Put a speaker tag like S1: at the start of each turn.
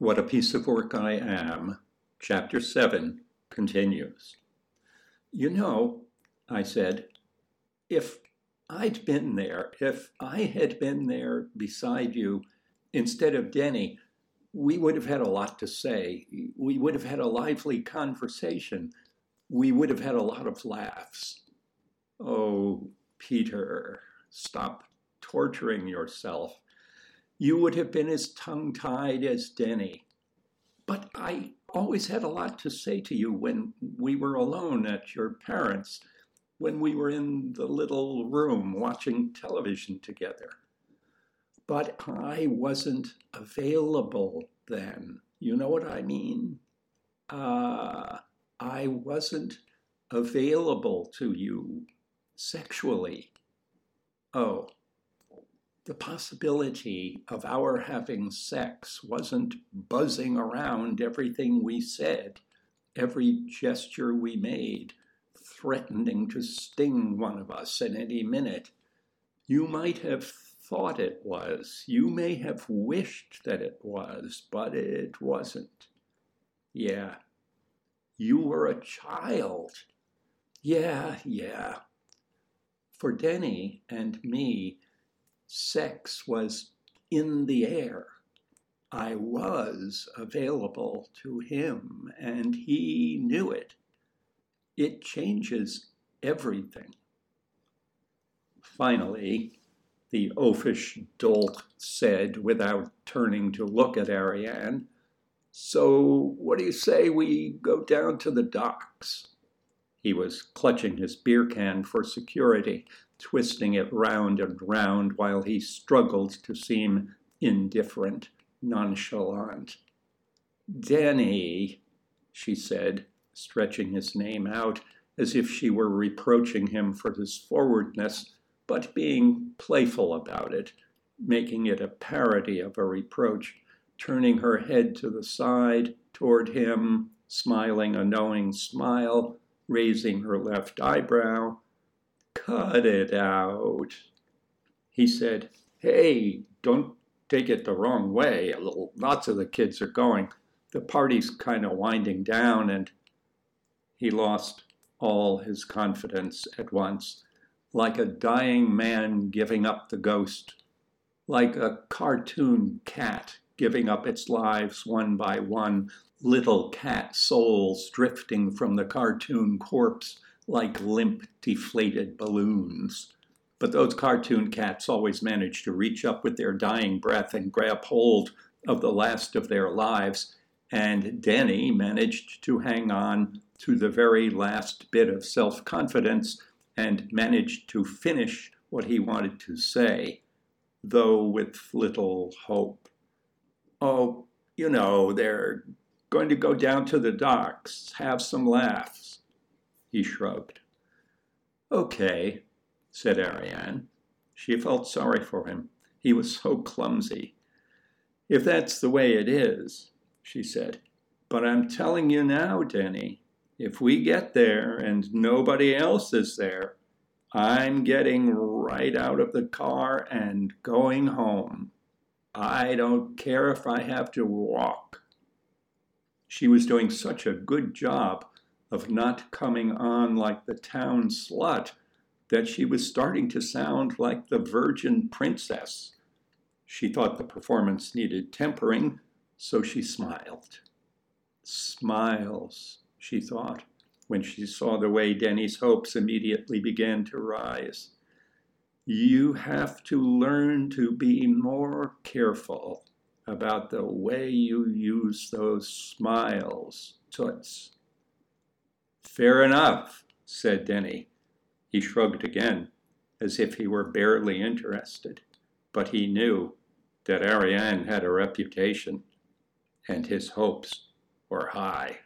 S1: What a Piece of Work I Am, Chapter 7 continues. You know, I said, if I'd been there, if I had been there beside you instead of Denny, we would have had a lot to say. We would have had a lively conversation. We would have had a lot of laughs. Oh, Peter, stop torturing yourself. You would have been as tongue tied as Denny. But I always had a lot to say to you when we were alone at your parents', when we were in the little room watching television together. But I wasn't available then. You know what I mean? Uh, I wasn't available to you sexually. Oh, the possibility of our having sex wasn't buzzing around everything we said, every gesture we made, threatening to sting one of us at any minute. You might have thought it was. You may have wished that it was, but it wasn't. Yeah. You were a child. Yeah, yeah. For Denny and me, sex was in the air. I was available to him, and he knew it. It changes everything. Finally, the oafish dolt said without turning to look at Ariane, So, what do you say we go down to the docks? He was clutching his beer can for security, twisting it round and round while he struggled to seem indifferent, nonchalant. Denny, she said, stretching his name out as if she were reproaching him for his forwardness, but being playful about it, making it a parody of a reproach, turning her head to the side toward him, smiling a knowing smile, raising her left eyebrow, Cut it out. He said, Hey, don't take it the wrong way. Lots of the kids are going. The party's kind of winding down, and he lost all his confidence at once, like a dying man giving up the ghost, like a cartoon cat giving up its lives one by one, little cat souls drifting from the cartoon corpse like limp, deflated balloons. But those cartoon cats always manage to reach up with their dying breath and grab hold of the last of their lives. And Denny managed to hang on to the very last bit of self confidence and managed to finish what he wanted to say, though with little hope. Oh, you know, they're going to go down to the docks, have some laughs. He shrugged. Okay, said Ariane. She felt sorry for him. He was so clumsy. If that's the way it is, she said. But I'm telling you now, Denny, if we get there and nobody else is there, I'm getting right out of the car and going home. I don't care if I have to walk. She was doing such a good job of not coming on like the town slut that she was starting to sound like the virgin princess. She thought the performance needed tempering, so she smiled. Smiles, she thought, when she saw the way Denny's hopes immediately began to rise. You have to learn to be more careful about the way you use those smiles, Toots. Fair enough, said Denny. He shrugged again, as if he were barely interested, but he knew that Ariane had a reputation, and his hopes were high.